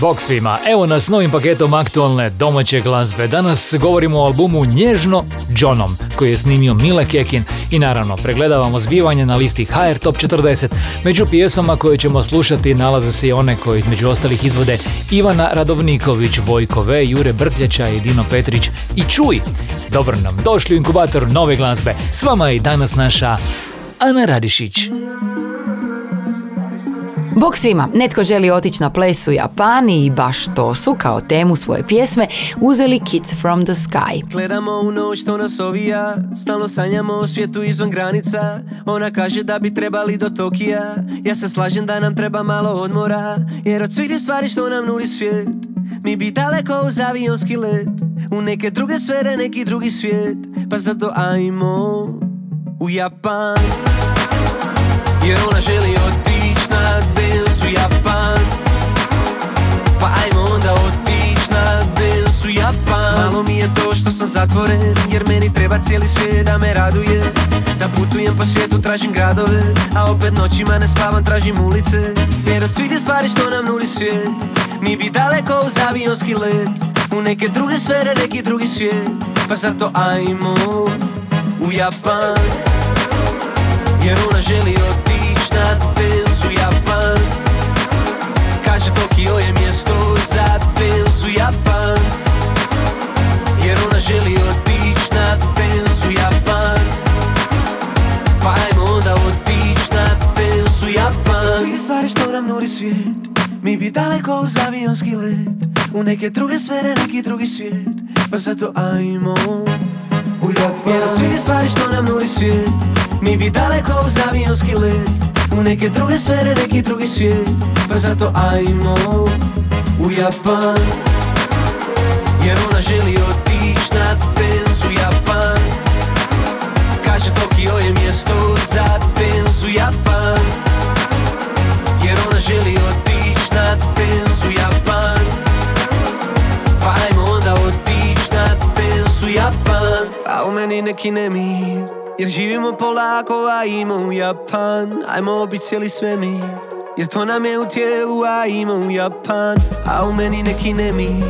Bog svima, evo nas novim paketom aktualne domaće glazbe. Danas govorimo o albumu Nježno Johnom, koji je snimio Mile Kekin i naravno pregledavamo zbivanje na listi HR Top 40. Među pjesmama koje ćemo slušati nalaze se i one koje između ostalih izvode Ivana Radovniković, Vojko V, Jure Brkljača i Dino Petrić i Čuj. Dobro nam došli u inkubator nove glazbe. S vama je i danas naša Ana Radišić. Bog svima, netko želi otići na ples u Japan i baš to su kao temu svoje pjesme uzeli Kids from the Sky. Gledamo u noć to nas ovija, stalno sanjamo o svijetu izvan granica. Ona kaže da bi trebali do Tokija, ja se slažem da nam treba malo odmora. Jer od svih stvari što nam nudi svijet, mi bi daleko uz avionski let. U neke druge sfere, neki drugi svijet, pa zato ajmo u Japan. Jer ona želi otići Malo mi je to što sam zatvoren Jer meni treba cijeli svijet da me raduje. Da putujem po svijetu, tražim gradove A opet noćima ne spavam, tražim ulice. Jer od svih stvari što nam nudi svijet Mi bi daleko uz avionski let. U neke druge sfere, neki drugi svijet. Pa zato ajmo u Japan. Jer ona želi otići na dance u Japan. Kaže Tokio je mjesto za dance u Japan želi otići na dance u Japan. Pa ajmo onda otići na dance u Japan. Od svih stvari što nam nudi svijet Mi bi daleko uz avionski let. U neke druge sfere, neki drugi svijet Pa zato ajmo. U Japan. Jer od svih stvari što nam nudi svijet mi bi daleko uz avionski let. U neke druge sfere, neki drugi svijet Pa zato ajmo. U Japan. Jer ona želi otići je mjesto za dance u Japan. Jer ona želi otići na dance u Japan. Pa ajmo onda otići na dance u Japan. A u meni neki nemir jer živimo polako, a ima u Japan. Ajmo obit cijeli svemir Jer to nam je u tijelu, a ima u Japan. A u meni neki nemir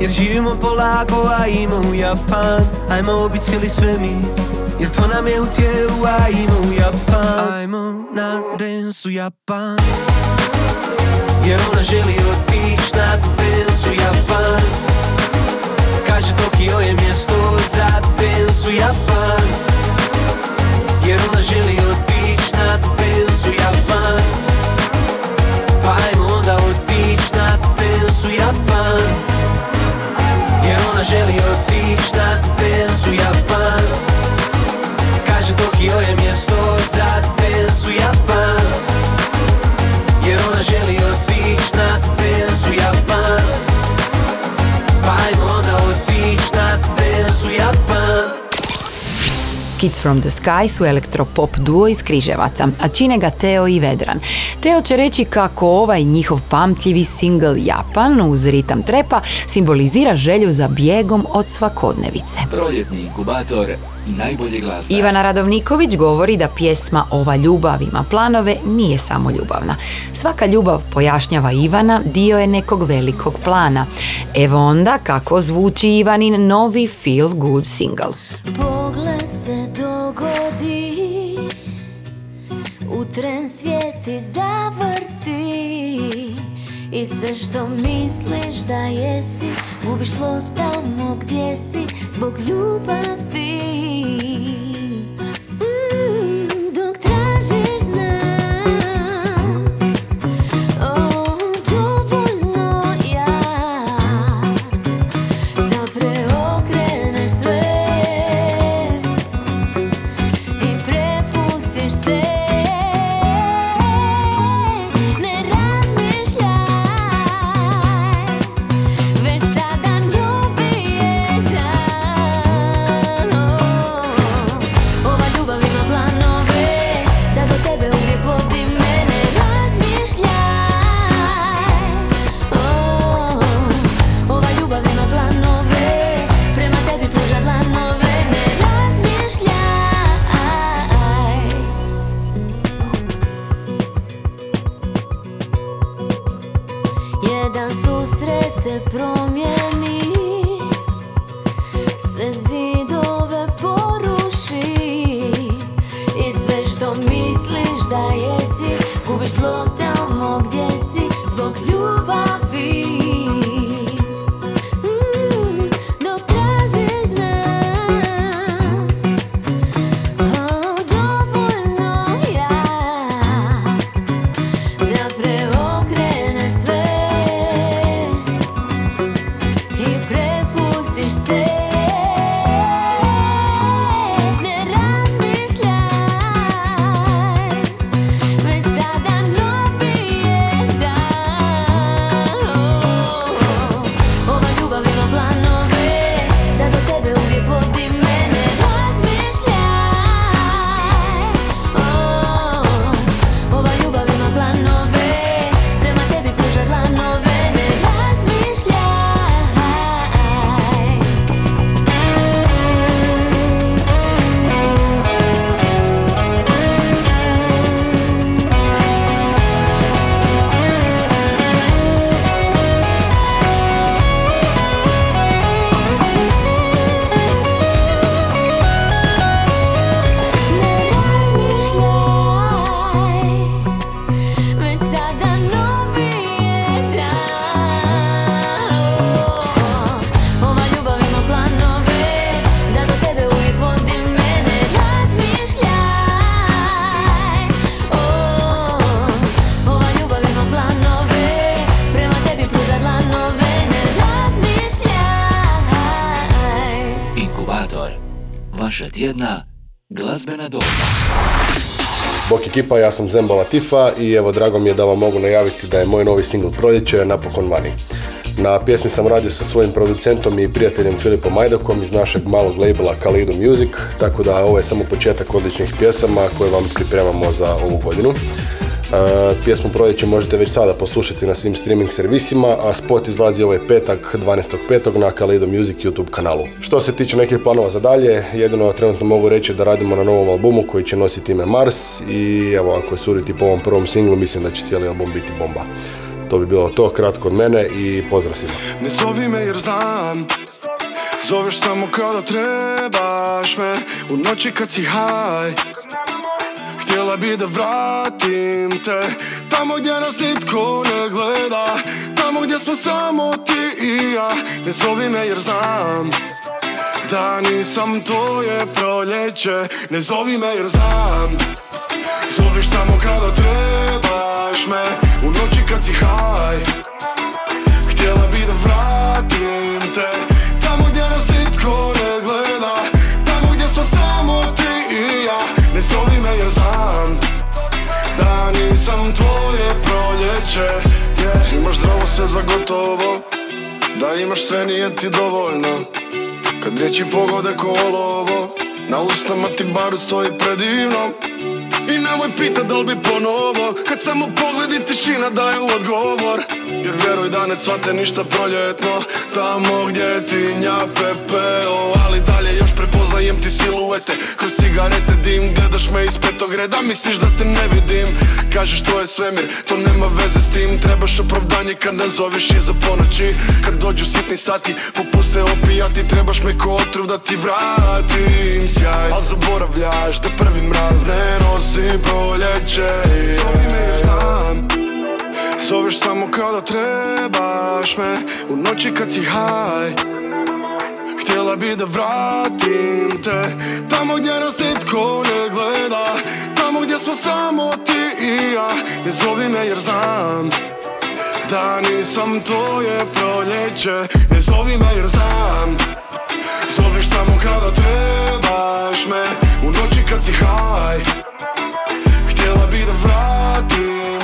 Jer živimo polako, a ima u Japan. Ajmo obit cijeli svemir Jer to nam je u tijelu, a ima u Japan. Ajmo na dance u Japan. Jer ona želi otići na dance u Japan. Kaže Tokio je mjesto za dance u Japan. Jer ona želi otići na dance u Japan. Pa ajmo onda otići na dance u Japan Kids from the Sky su elektropop duo iz Križevaca, a čine ga Teo i Vedran. Teo će reći kako ovaj njihov pamtljivi single Japan uz ritam trepa simbolizira želju za bijegom od svakodnevice. Proljetni inkubator najbolje glazbe. Ivana Radovniković govori da pjesma Ova ljubav ima planove nije samo ljubavna. Svaka ljubav, pojašnjava Ivana, dio je nekog velikog plana. Evo onda kako zvuči Ivanin novi Feel Good single. Pogled se dogodi U tren svijeti zavrti. I sve što misliš da jesi Gubiš tlo tamo gdje si Zbog ljubavi Vaša tjedna glazbena doza. Bok ekipa, ja sam Zemba Latifa i evo drago mi je da vam mogu najaviti da je moj novi single Proljeće napokon vani. Na pjesmi sam radio sa svojim producentom i prijateljem Filipom Majdakom iz našeg malog labela Kalido Music, tako da ovo je samo početak odličnih pjesama koje vam pripremamo za ovu godinu. E, pjesmu Proljeće možete već sada poslušati na svim streaming servisima, a spot izlazi ovaj petak 12.5. na Kaleido Music YouTube kanalu. Što se tiče nekih planova za dalje, jedino trenutno mogu reći da radimo na novom albumu koji će nositi ime Mars i evo ako je suriti po ovom prvom singlu mislim da će cijeli album biti bomba. To bi bilo to, kratko od mene i pozdrav svima. Ne zovi me jer znam Zoveš samo kada trebaš me U noći kad si haj Htjela bi da vratim te. Tamo gdje nas nitko ne gleda. Tamo gdje smo samo ti i ja. Ne zovi me jer znam Da nisam tvoje proljeće. Ne zovi me jer znam. Zoveš samo kada trebaš me. U noći kad si haj Htjela bi da vratim te Sve za gotovo Da imaš sve nije ti dovoljno. Kad riječi pogode ko olovo Na usnama ti barut stoji predivno i nemoj pita da li bi ponovo Kad samo pogledi tišina daje odgovor Jer vjeruj da ne cvate ništa proljetno. Tamo gdje ti nja pepeo. Ali dalje još prepoznajem ti siluete. Kroz cigarete dim Gledaš me iz petog reda. Misliš da te ne vidim. Kažeš to je svemir To nema veze s tim. Trebaš opravdanje kad nazoveš iza ponoći. Kad dođu sitni sati Popuste opijati. Trebaš me ko otrov da ti vratim sjaj. Al zaboravljaš da prvi mraz ne nosi proljeće. Zovi me jer znam Zoveš samo kada trebaš me. U noći kad si haj Htjela bi da vratim te. Tamo gdje nas nitko ne gleda Tamo gdje smo samo ti i ja. Ne zovi me jer znam Da nisam tvoje proljeće. Ne zovi me jer znam Zoveš samo kada trebaš me. U noći kad si haj Htjela bi da vratim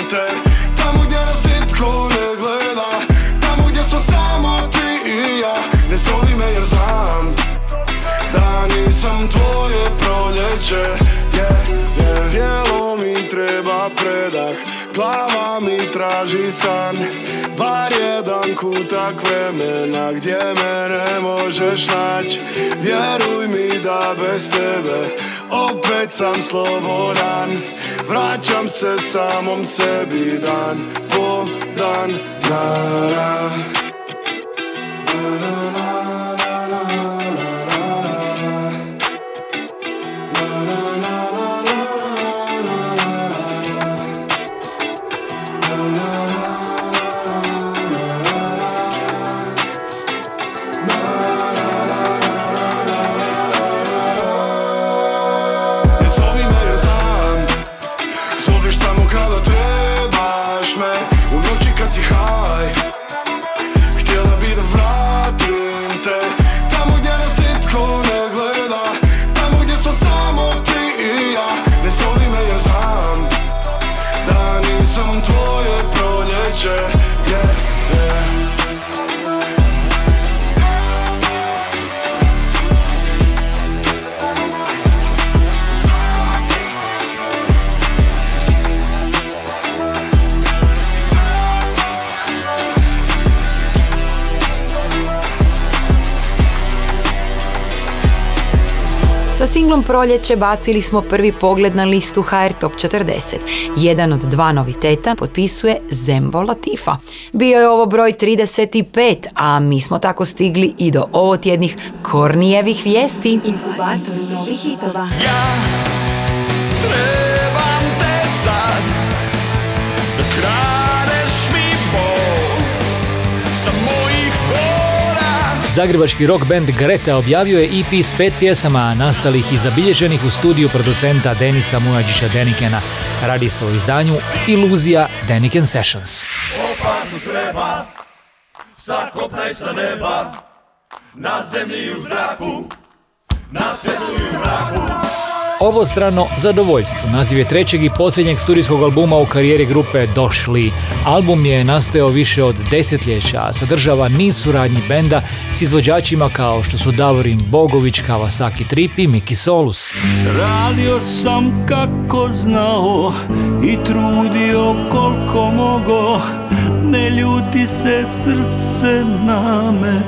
proljeće yeah, yeah. Tijelo mi treba predah Glava mi traži san Bar jedan kutak vremena Gdje me ne možeš naći Vjeruj mi da bez tebe Opet sam slobodan Vraćam se samom sebi dan po dan na, na. Ne Proljeće bacili smo prvi pogled na listu HR Top 40. Jedan od dva noviteta potpisuje Zembo Latifa. Bio je ovo broj 35, a mi smo tako stigli i do ovotjednih Kornijevih vijesti. Inkubator novih hitova. Trebam te sad kradeš Zagrebački rock band Greta objavio je EP s pet pjesama nastalih i zabilježenih u studiju producenta Denisa Mujađića Denikena. Radi se o izdanju Iluzija Deniken Sessions. Opasnost vreba Sakopnaj sa neba Na zemlji i u zraku Na svjetlu i u mraku Obostrano zadovoljstvo. Naziv je trećeg i posljednjeg studijskog albuma u karijeri grupe Došli. Album je nastao više od desetljeća, a sadržava niz suradnji benda s izvođačima kao što su Davorin Bogović, Kawasaki Trip i Miki Solus. Radio sam kako znao I trudio koliko mogo Ne ljuti se srce na me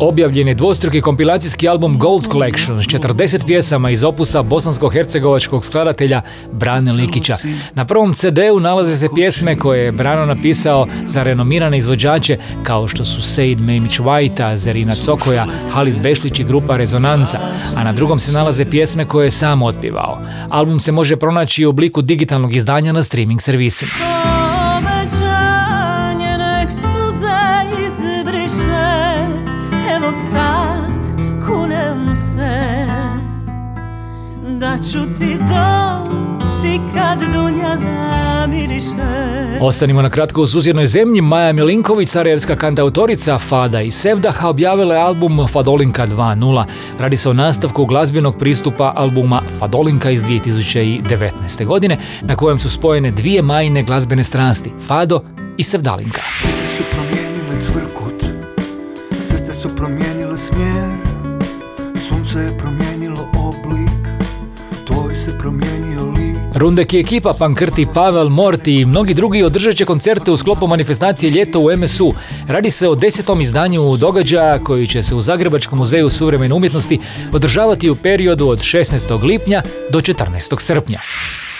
Objavljen je dvostruki kompilacijski album Gold Collection s 40 pjesama iz opusa bosansko-hercegovačkog skladatelja Brane Likića. Na prvom CD-u nalaze se pjesme koje je Brano napisao za renomirane izvođače kao što su Seid Memić Vajta, Zerina Cokoja, Halid Bešlić i grupa Rezonanca, a na drugom se nalaze pjesme koje je sam otpivao. Album se može pronaći u obliku digitalnog izdanja na streaming servisima. Ću ti doći kad dunja zamiriše Ostanimo na kratko u susjednoj zemlji. Maja Milinković, sarajevska kantautorica Fada i Sevdaha objavila je album Fadolinka 2.0. Radi se o nastavku glazbenog pristupa albuma Fadolinka iz 2019. godine na kojem su spojene dvije majne glazbene strasti, Fado i Sevdalinka. Rundek i ekipa Pankrti, Pavel, Morti i mnogi drugi održat će koncerte u sklopu manifestacije Ljeto u MSU. Radi se o desetom izdanju događaja koji će se u Zagrebačkom muzeju suvremene umjetnosti održavati u periodu od 16. lipnja do 14. srpnja.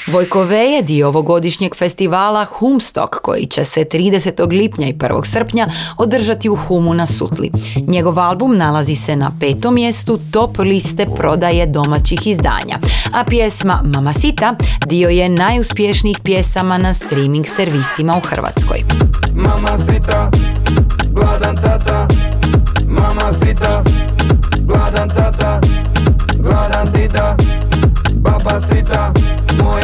Vojkove je dio ovogodišnjeg festivala Humstok koji će se 30. lipnja i 1. srpnja održati u Humu na Sutli. Njegov album nalazi se na petom mjestu top liste prodaje domaćih izdanja, a pjesma Mamacita dio je najuspješnijih pjesama na streaming servisima u Hrvatskoj. Mamacita, gladan tata Mamacita, gladan tata Gladan dida Babasita,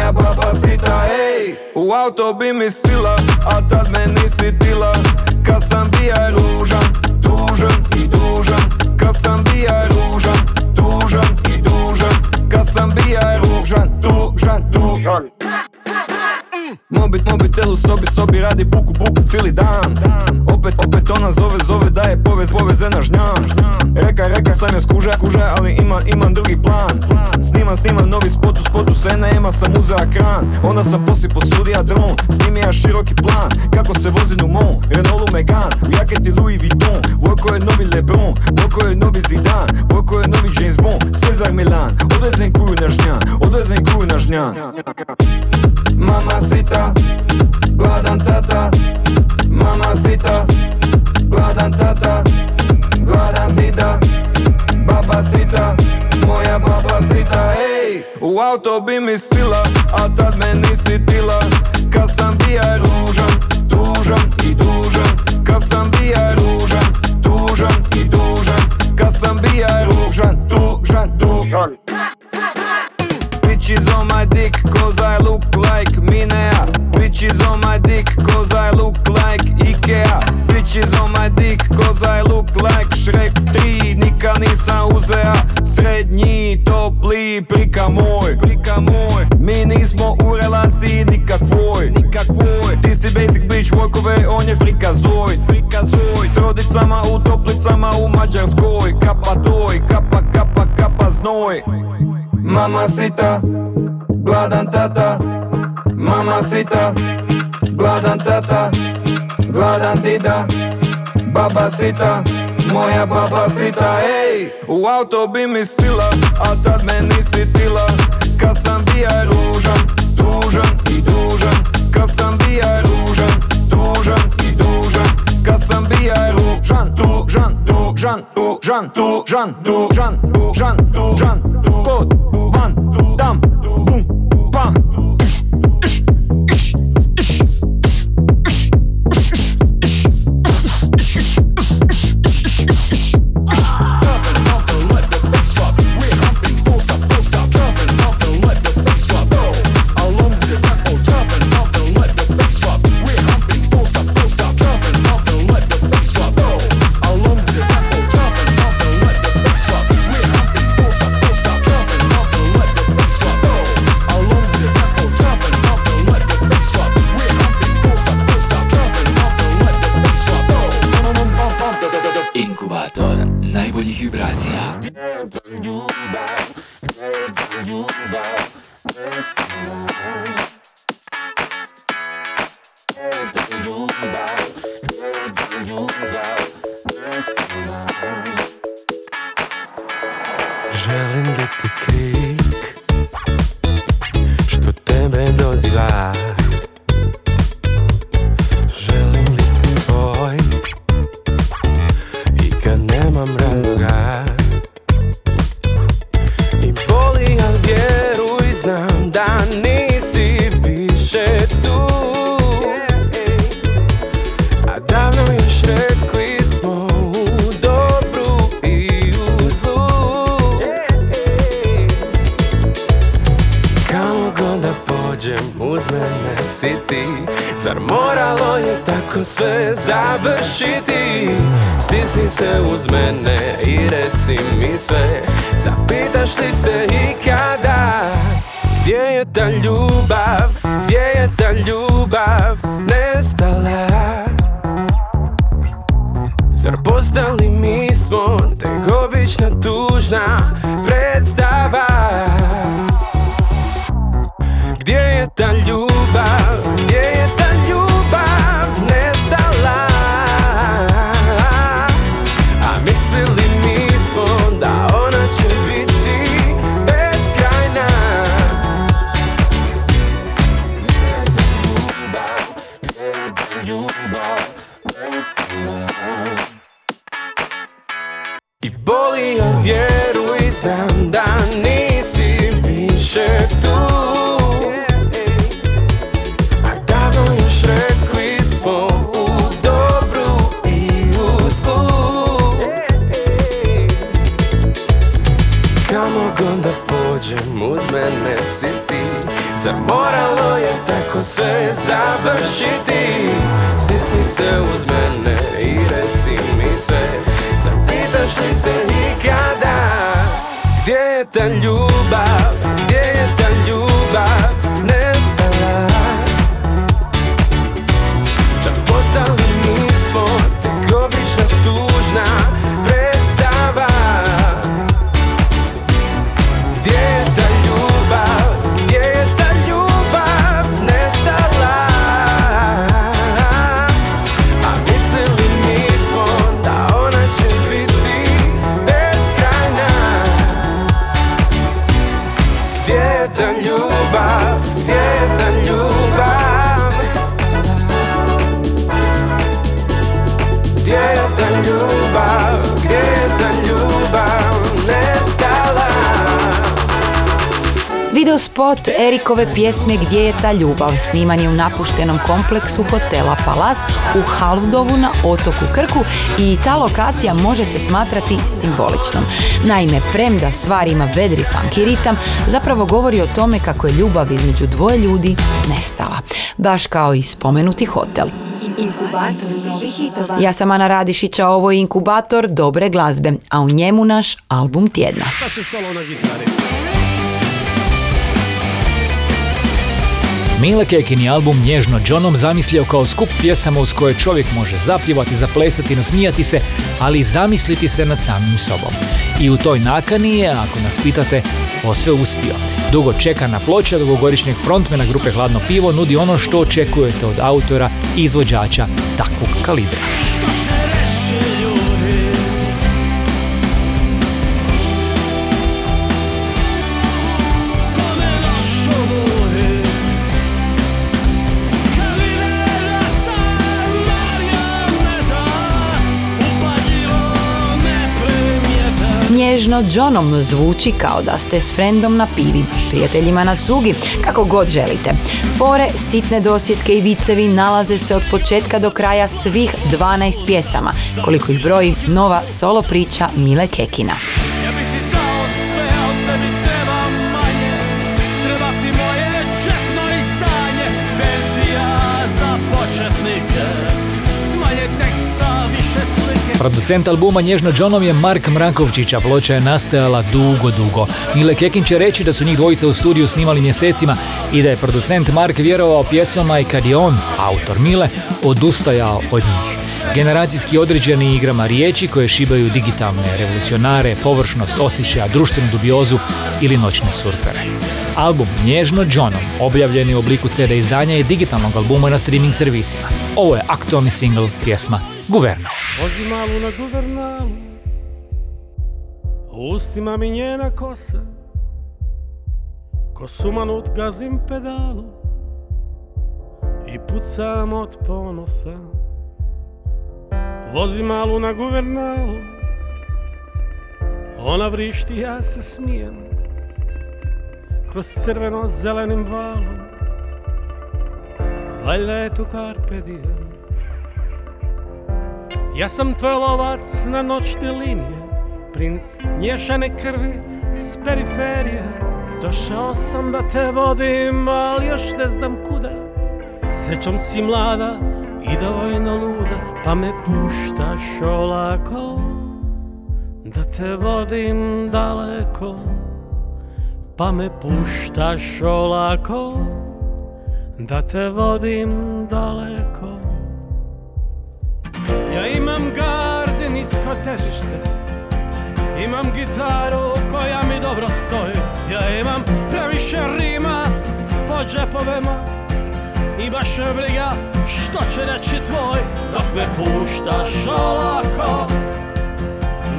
moja babasita Ej, u auto bi mi sila A tad me nisi tila Kad sam bija ružan, tužan i dužan. Kad sam bija ružan, tužan i dužan. Kad sam bija ružan, tužan, tužan Mobit, mobitel u sobi, sobi radi buku, buku cijeli dan. Opet, opet ona zove, zove da je povez, na žnjan Reka, reka, sam je skuža, kuža, ali imam, imam drugi plan. Snimam, snimam novi spot, u spotu se nema, sam uzea kran Onda sam poslije posudija dron, snimija široki plan. Kako se vozim u mom, Renaultu Megane. U jaketi Louis Vuitton, Vojko je novi Lebron. Vojko je novi Zidane, Vojko je novi James Bond. Cezar Milan, odvezem kuju na žnjan, odvezem kuju na žnjan Mamacita, gladan tata. Mamacita, gladan tata. Gladan dida Babasita, moja babasita Ej, u auto bi mi sila A tad me nisi tila Kad sam bija ružan, tužan i dužan. Kad sam bija I look like Shrek 3 Nikad nisam uzea srednji topli prika moj. Mi nismo u relaciji nikakvoj. Ti si basic bitch workove, on je frikazoid S rodicama u toplicama u Mađarskoj. Kapa doj, kapa, kapa, kapa znoj. Mamacita, gladan tata. Mamacita, gladan tata. Gladan dida Baba sita, moja baba sita Ej, u auto bi mi sila, a tad me nisi tila Kad sam bija ružan, tužan i dužan Kad sam bija ružan, tužan i dužan Kad sam bija ružan, tužan, tužan, tužan, tužan, tužan, tužan, tužan Kod, van, dam, bum, Inkubator najboljih vibracija. I boli, a vjeruj, znam da nisi više tu. A davno još rekli smo u dobru i u zlu. Kamo god da pođem uz mene si ti. Zar moralo je tako sve završiti. Stisni se uz sve Zapitaš li se ikada Gdje je ta ljubav, gdje je ta ljubav spot Erikove pjesme Gdje je ta ljubav sniman je u napuštenom kompleksu hotela Palas u Halvdovu na otoku Krku i ta lokacija može se smatrati simboličnom. Naime, premda stvar ima vedri funky ritam, zapravo govori o tome kako je ljubav između dvoje ljudi nestala. Baš kao i spomenuti hotel. Ja sam Ana Radišić, a ovo je inkubator dobre glazbe, a u njemu naš album tjedna. Mile Kekin je album Nježno Johnom zamislio kao skup pjesama uz koje čovjek može zapjevati, zaplesati, nasmijati se, ali zamisliti se nad samim sobom. I u toj nakani je, ako nas pitate, posve uspio. Dugo čekana ploča dugogodišnjeg frontmena grupe Hladno pivo nudi ono što očekujete od autora i izvođača takvog kalibra. Nježno Johnom zvuči kao da ste s frendom na pivi, s prijateljima na cugi, kako god želite. Fore, sitne dosjetke i vicevi nalaze se od početka do kraja svih 12 pjesama, koliko ih broji nova solo priča Mile Kekina. Producent albuma Nježno Johnom je Mark Mrakovčić, a ploča je nastajala dugo, dugo. Mile Kekin će reći da su njih dvojica u studiju snimali mjesecima i da je producent Mark vjerovao pjesmama i kad je on, autor Mile, odustajao od njih. Generacijski određeni igrama riječi koje šibaju digitalne revolucionare, površnost osjećaja, društvenu dubiozu ili noćne surfere. Album Nježno Johnom, objavljen je u obliku CD izdanja i digitalnog albuma na streaming servisima. Ovo je aktualni single pjesma Guverno. Vozi malu na guvernalu ustima mi njena kosa Ko sumanut gazim pedalu I pucam od ponosa. Vozi malu na guvernalu Ona vrišti, ja se smijem Kroz crveno zelenim valom. Valjda je tu carpe diem ja sam tvoj lovac na noćne linije Princ nješane krvi s periferije. Došao sam da te vodim, ali još ne znam kuda. Srećom si mlada i dovoljno luda Pa me puštaš olako. Da te vodim daleko Pa me puštaš olako. Da te vodim daleko ja imam gardinijsko težište. Imam gitaru koja mi dobro stoji. Ja imam previše rima po džepovima I baš me briga što će reći tvoj. Dok me puštaš olako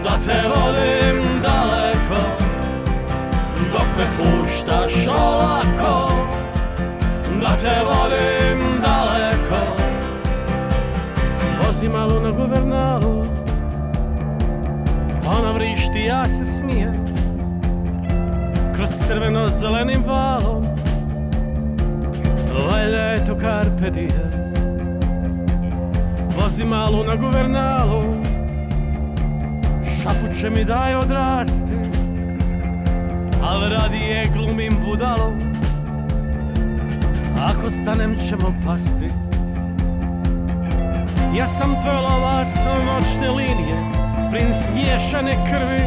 Da te vodim daleko. Dok me puštaš olako Da te vodim Vozi malo na guvernalu Ona vrišti, ja se smijem. Kroz crveno zelenim valom Valjda je to carpe diem. Vozi malu na guvernalu Šapuće mi daj odrasti Al radije glumim budalu Ako stanem ćemo pasti ja sam tvoj lovac noćne linije Princ miješane krvi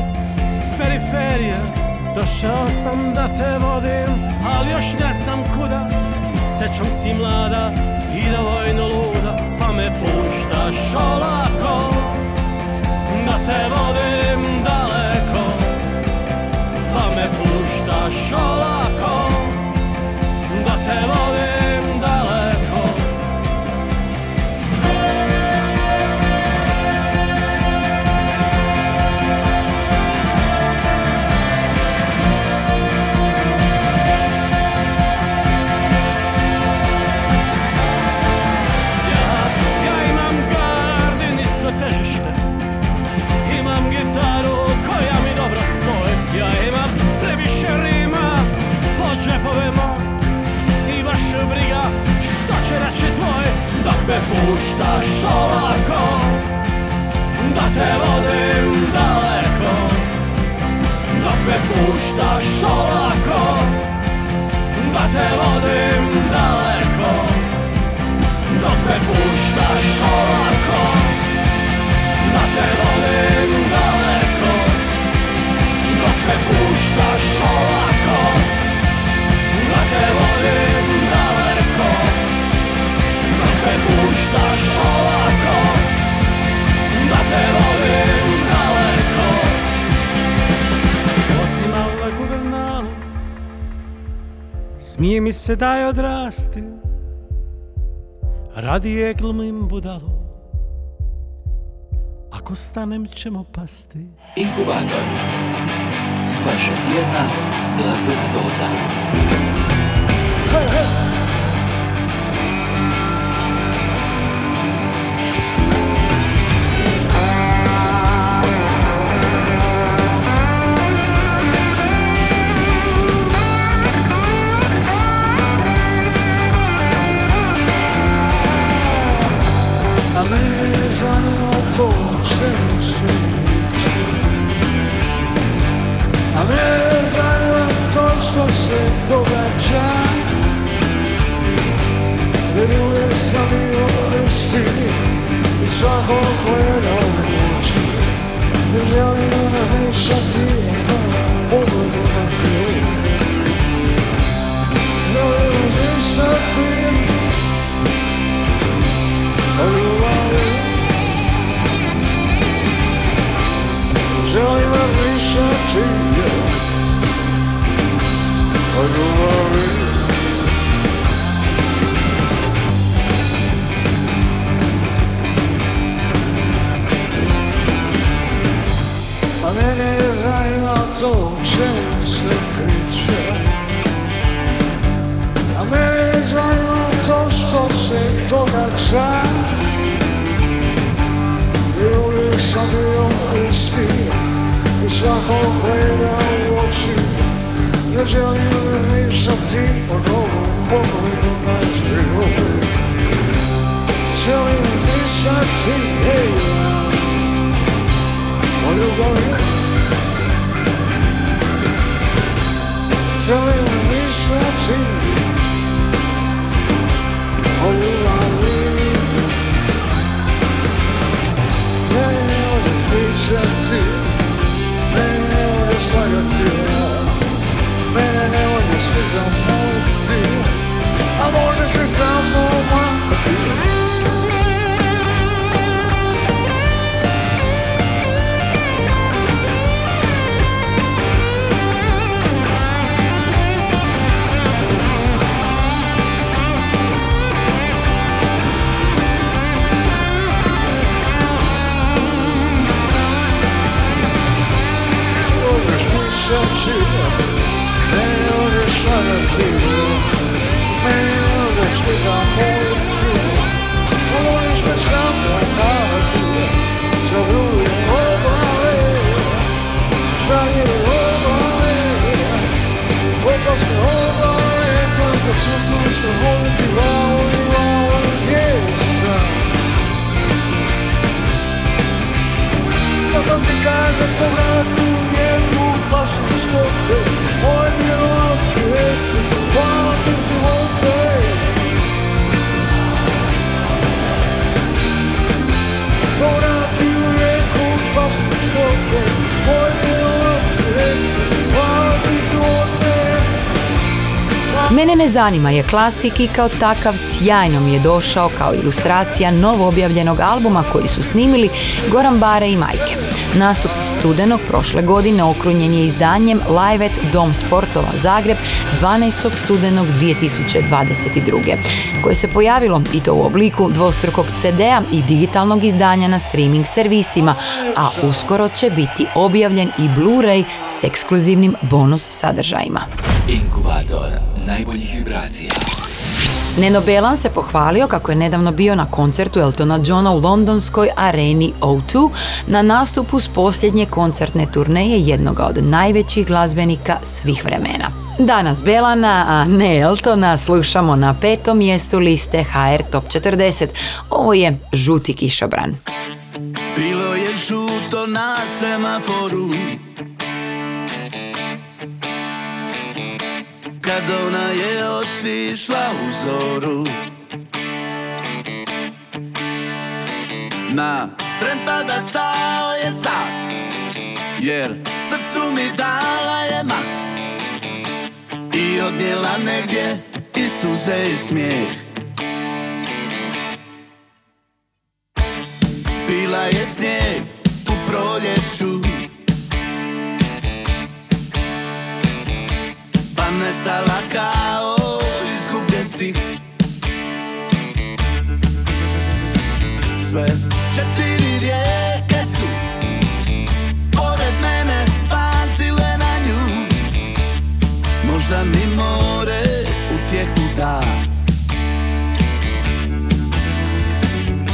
s periferije. Došao sam da te vodim, ali još ne znam kuda. Srećom si mlada i dovoljno luda Pa me puštaš olako. Da te vodim daleko Pa me puštaš olako. Da te vodim me puštaš olako Da te vodim daleko. Dok me puštaš olako Da te vodim daleko. Dok me puštaš olako Da te vodim daleko. Dok me puštaš olako Da te vodim daleko puštaš olako Da te vodim daleko Osim na guvernalu Smije mi se daj odrasti Radije glumim budalu Ako stanem ćemo pasti Inkubator. Vaša tjedna glazbena doza. svakog I svakog gleda u oči. Ne želim razmišljati o novom pogledu na život Želim razmišljati, hej, o ljubavi Meni ne možeš ti zamoliti A možeš me sam zakavati Za druge obave Za nje obave Koliko se obave Koliko čutno ću voliti glavu i glavu Vječna Kako ti kaže po vratu njemu Mene ne zanima je klasik i kao takav sjajno mi je došao kao ilustracija novo objavljenog albuma koji su snimili Goran Bare i Majke. Nastup studenog prošle godine okrunjen je izdanjem Live at Dom Sportova Zagreb 12. studenog 2022. koje se pojavilo i to u obliku dvostrukog CD-a i digitalnog izdanja na streaming servisima, a uskoro će biti objavljen i Blu-ray s ekskluzivnim bonus sadržajima. Inkubator najboljih vibracija. Neno Belan se pohvalio kako je nedavno bio na koncertu Eltona Johna u londonskoj areni O2 na nastupu s posljednje koncertne turneje jednoga od najvećih glazbenika svih vremena. Danas Belana, a ne Eltona, slušamo na petom mjestu liste HR Top 40. Ovo je Žuti kišobran. Bilo je žuto na semaforu Kad ona je otišla u zoru Na tren tada stao je sat Jer srcu mi dala je mat. I odnijela negdje i suze i smijeh. Bila je snijeg u proljeću nestala kao izgubljen stih. Sve četiri rijeke su Pored mene pazile na nju. Možda mi more utjehu da.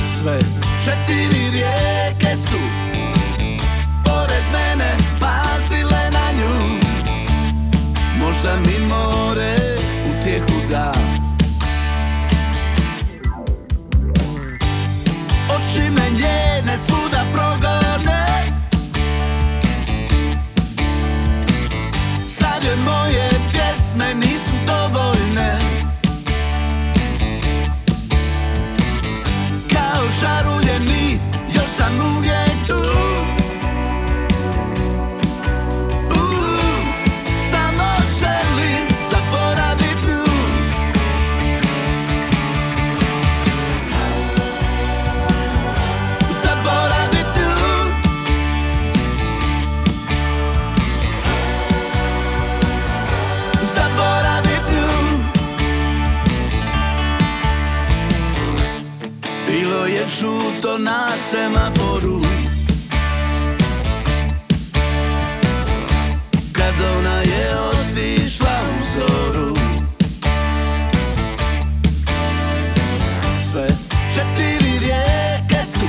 Sve četiri rijeke su Možda mi more utjehu da. Oči me njene svuda progone semaforu. Kad ona je otišla u zoru Sve četiri rijeke su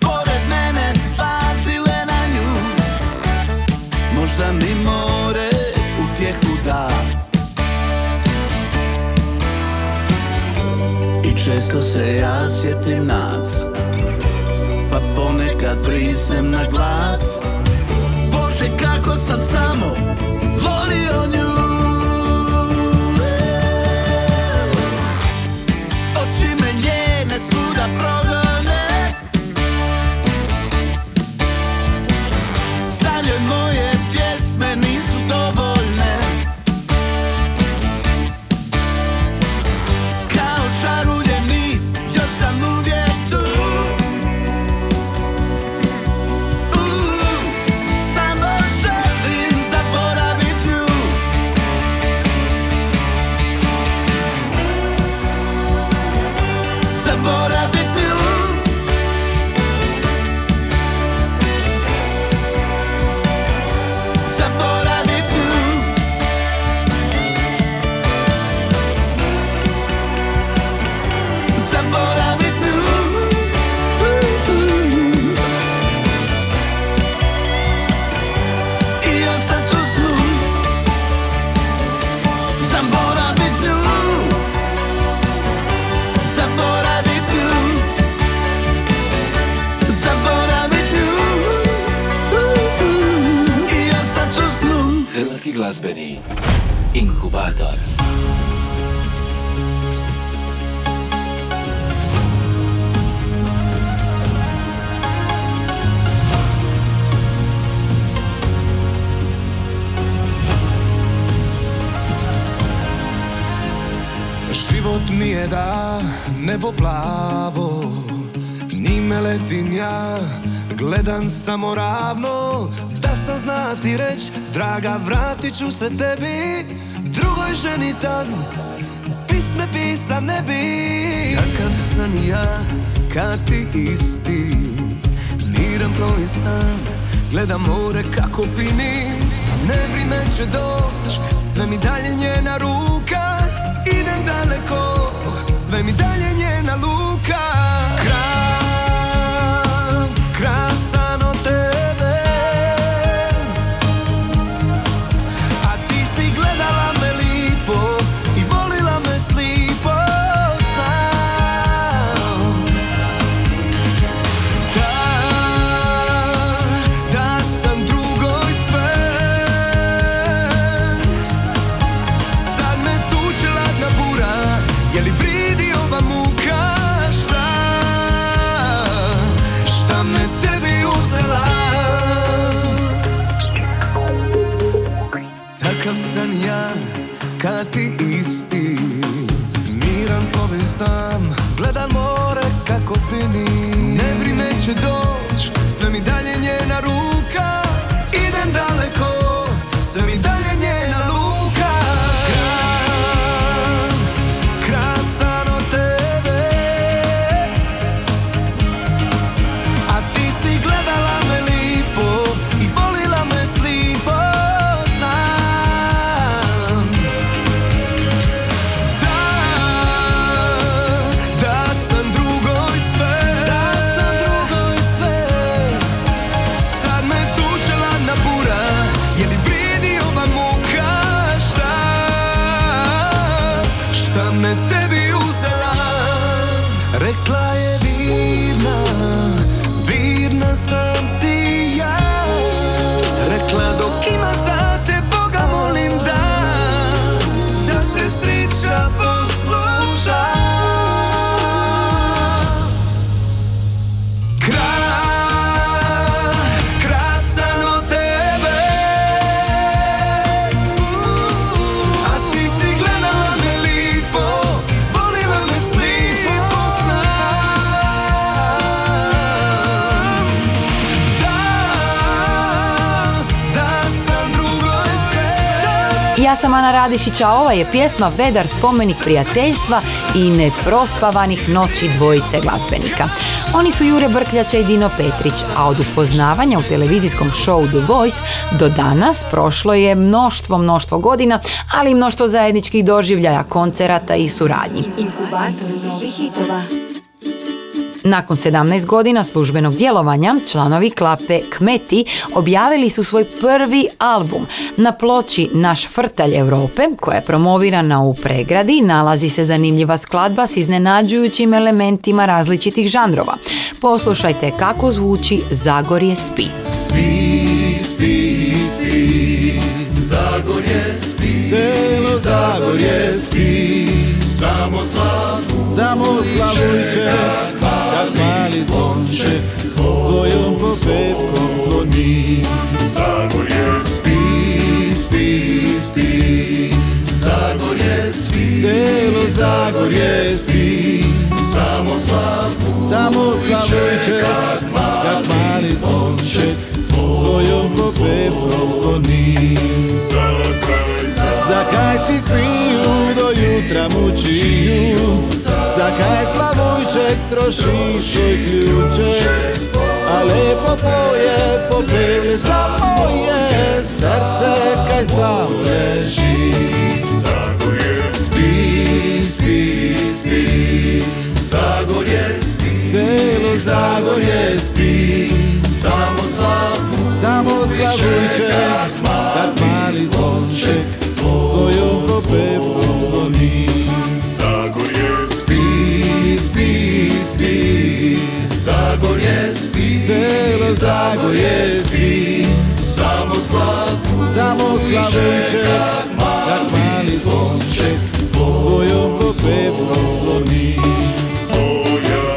Pored mene pazile na nju. Možda mi more utjehu da. I često se ja sjetim nas ponekad prisnem na glas. Bože kako sam samo volio nju. Oči me njene svuda progone Glazbeni inkubator. Život mi je da nebo plavo Njime letim ja Gledam samo ravno Da sam znati reć Draga vratit ću se tebi Drugoj ženi tad. Pisme pisa ne bi. Kakav sam ja, kad ti isti? Miran plovi sam, gledam more kako pini. Ne vrime će doć, sve mi dalje njena ruka. Idem daleko, sve mi dalje njena luka. Kralj, Ne sve Ja sam Ana Radišić, a ova je pjesma Vedar spomenik prijateljstva i neprospavanih noći dvojice glazbenika. Oni su Jure Brkljača i Dino Petrić, a od upoznavanja u televizijskom show The Voice do danas prošlo je mnoštvo, mnoštvo godina, ali i mnoštvo zajedničkih doživljaja, koncerata i suradnji. Inkubator novih hitova. Nakon 17 godina službenog djelovanja, članovi klape Kmeti objavili su svoj prvi album. Na ploči Naš frtalj Europe, koja je promovirana u pregradi, nalazi se zanimljiva skladba s iznenađujućim elementima različitih žanrova. Poslušajte kako zvuči Zagorje spi. Spi, spi, spi, Zagorje spi, Celo Zagorje spi, samo slavu, samo kad zvonče, svojom popevkom zvoni. Zagorje spi, spi, spi, Zagorje spi, Celo Zagorje spi, samo slavu, samo slavujče, kad mali zvonče, svojom popevkom zvoni. Zakaj si spiju do jutra mučiju, zakaj slavujček troši svoj ključek, a lepo poje, popevlje za moje srce, kaj samo leži. Zagorje spi, spi, spi, Zagorje spi, Celo Zagorje spi, samo slavu, samo slavujček, kad mali zvonček, svojom Celo Zagorje spi, samo slavu, samo slavujček, kad mali zvonček, svojom popevkom zvoni.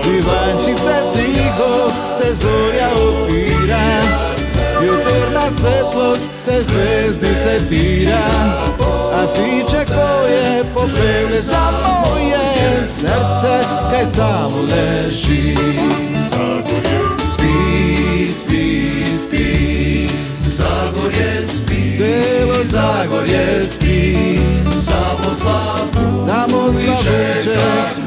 Ivančice tiho se zorja opira, jutarna svetlost se zvezdice tira, a ptiček poje popevne za moje srce, kaj samo leži. Zagorje spi, spi, Zagorje spi, Celo Zagorje spi, samo slavu, samo kad mali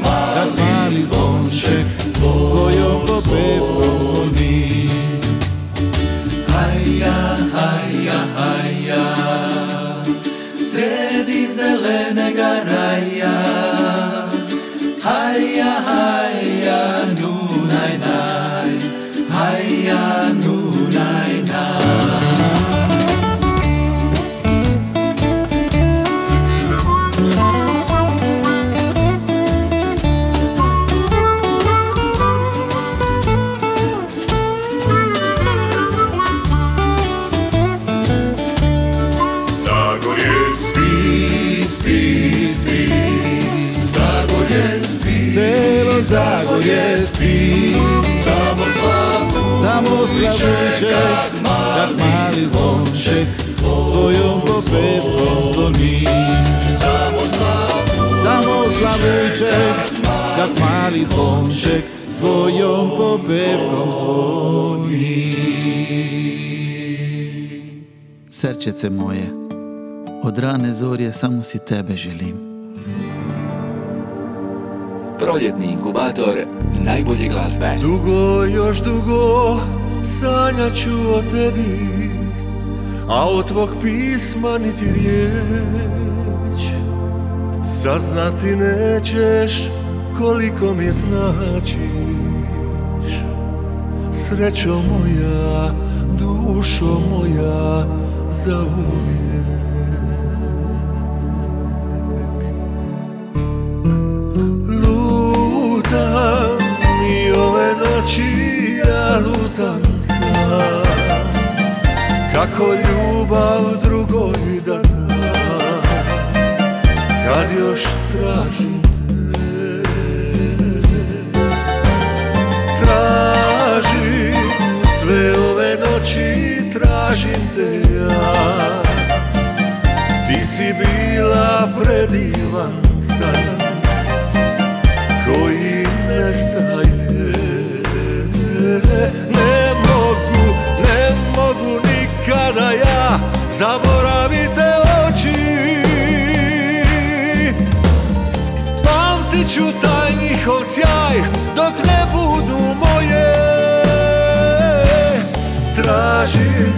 Srčece moje, od rane zorje samo si tebe želim. Proljetni inkubator najbolje glazbe. Dugo, još dugo sanjat ću o tebi, a od tvog pisma niti riječ. Saznati nećeš koliko mi značiš, srećo moja, dušo moja, za uvijek. Lutam i ove noći ja lutam sam Kako ljubav drugoj da dam Kad još tražim tražim te ja. Ti si bila predivan san koji nestaje Ne mogu, ne mogu nikada ja zaboravite oči. Pamtit ću taj njihov sjaj dok ne Tražim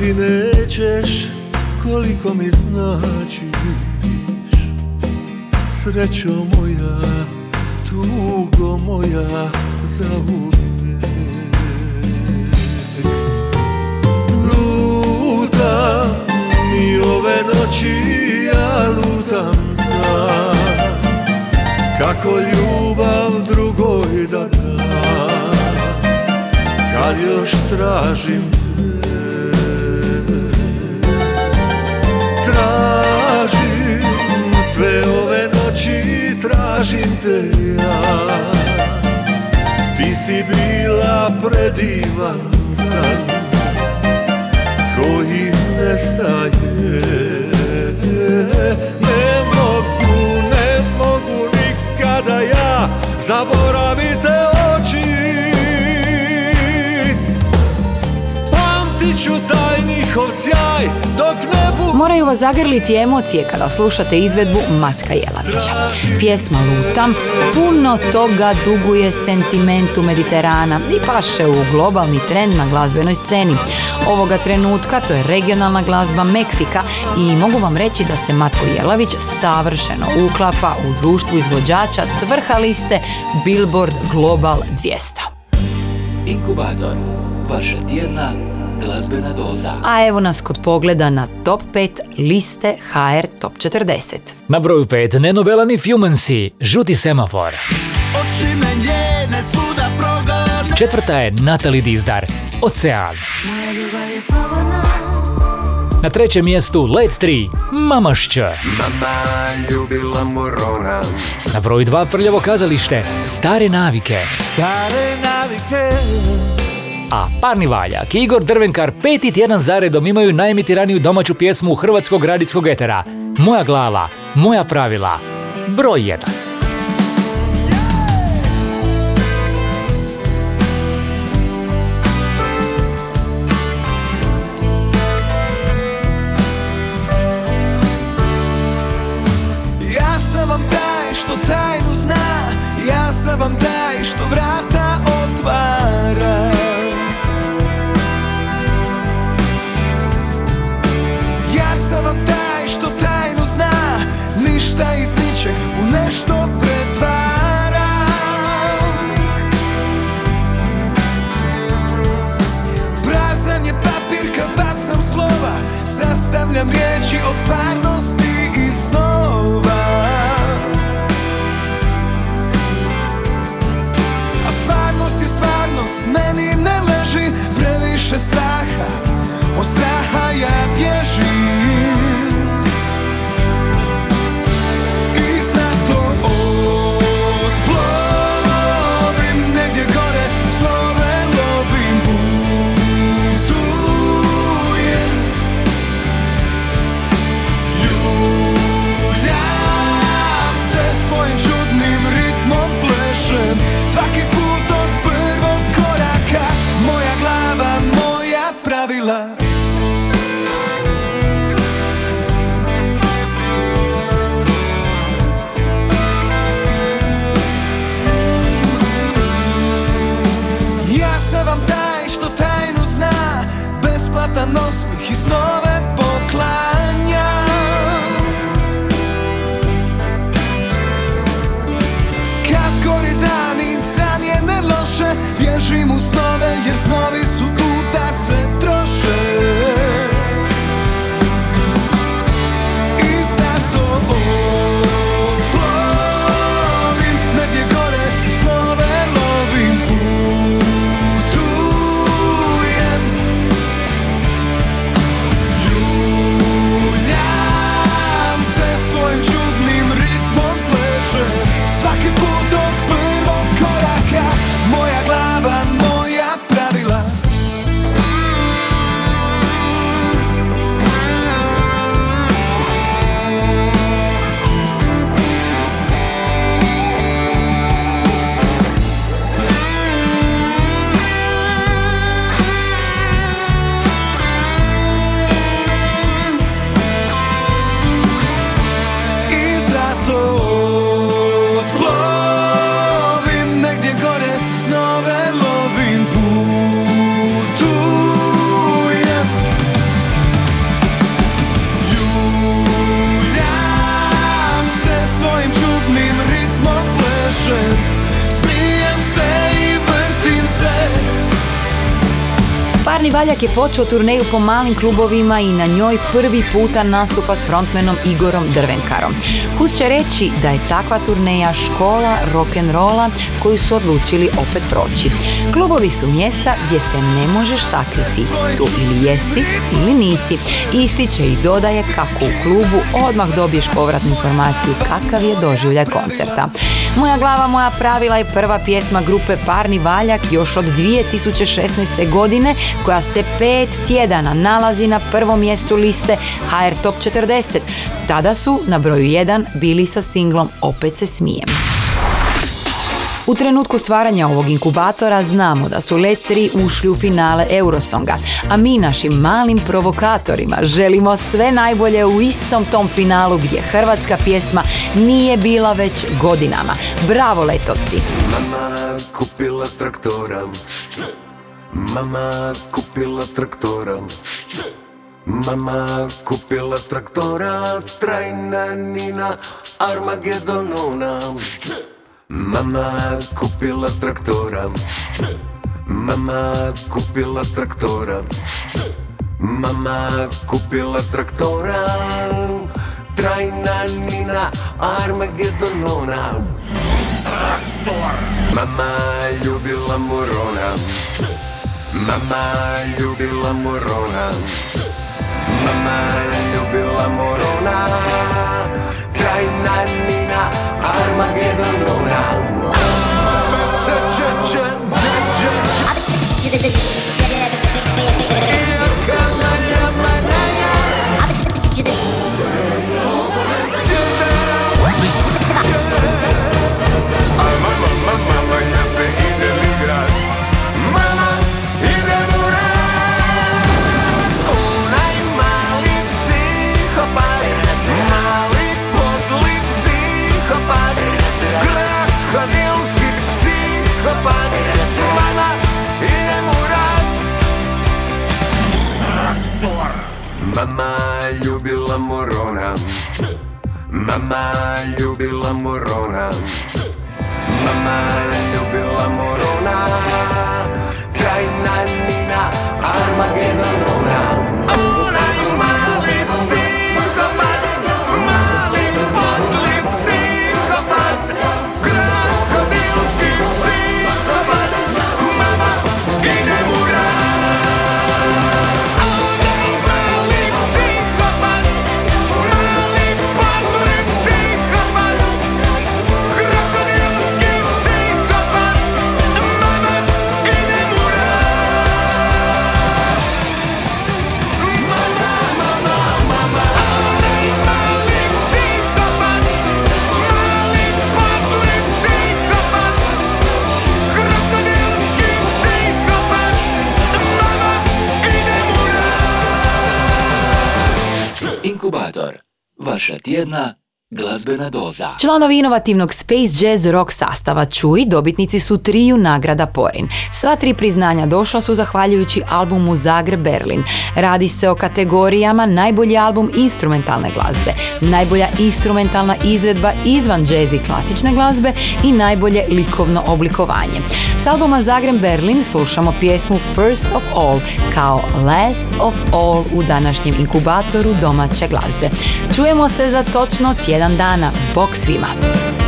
Saznati nećeš koliko mi značiš Srećo moja, tugo moja za Lutam i ove noći ja lutam sam Kako ljubav drugoj da dam. Kad još tražim Tražim sve ove noći tražim te ja. Ti si bila predivan san koji nestaje Ne mogu, ne mogu nikada ja zaboravite oči. Pamtit ću taj njihov sjaj dok ne Moraju vas zagrliti emocije kada slušate izvedbu Matka Jelavića. Pjesma Lutam puno toga duguje sentimentu Mediterana i paše u globalni trend na glazbenoj sceni. Ovoga trenutka to je regionalna glazba Meksika i mogu vam reći da se Matko Jelavić savršeno uklapa u društvu izvođača s vrha liste Billboard Global 200. Inkubator, vaša tjedna glazbena doza. A evo nas kod pogleda na top 5 liste HR Top 40. Na broju 5 nenovelani Fumansi, Žuti semafor. Oči me njene svuda Četvrta je Natalie Dizdar, Ocean. Moja ljubav je slobodna Na trećem mjestu Let 3, Mamašća. Mama ljubila morona Na broju 2 Prljavo kazalište, Stare navike. Stare navike A Parni Valjak i Igor Drvenkar peti tjedan zaredom imaju najemitiraniju domaću pjesmu hrvatskog radijskog etera. Moja glava, moja pravila. Broj 1. Valjak je počeo turneju po malim klubovima i na njoj prvi puta nastupa s frontmenom Igorom Drvenkarom. Hus će reći da je takva turneja škola rock'n'rolla koju su odlučili opet proći. Klubovi su mjesta gdje se ne možeš sakriti. Tu ili jesi ili nisi. Ističe i dodaje kako u klubu odmah dobiješ povratnu informaciju kakav je doživljaj koncerta. Moja glava, moja pravila je prva pjesma grupe Parni Valjak još od 2016. godine koja se pet tjedana nalazi na prvom mjestu liste HR Top 40. Tada su na broju 1 bili sa singlom Opet se smijem. U trenutku stvaranja ovog inkubatora znamo da su Let 3 ušli u finale Eurosonga, a mi našim malim provokatorima želimo sve najbolje u istom tom finalu gdje hrvatska pjesma nije bila već godinama. Bravo Letovci! Mama kupila traktora Mama kupila traktora. Mama kupila traktora. Trajna Nina Armagedonona. Mama kupila traktora. Mama kupila traktora. Mama kupila traktora. Trajna Nina Armagedonona. Traktor. Mama ljubila morona Mama ljubila morona. Mama ljubila morona. Trajna Nina Armagedonona. Mama glazbena doza. Članovi inovativnog Space Jazz rock sastava Čuj dobitnici su triju nagrada Porin. Sva tri priznanja došla su zahvaljujući albumu Zagreb Berlin. Radi se o kategorijama najbolji album instrumentalne glazbe, najbolja instrumentalna izvedba izvan jazz i klasične glazbe i najbolje likovno oblikovanje. S albuma Zagreb Berlin slušamo pjesmu First of All kao Last of All u današnjem inkubatoru domaće glazbe. Čujemo se za točno tjedan dana. Bog svima!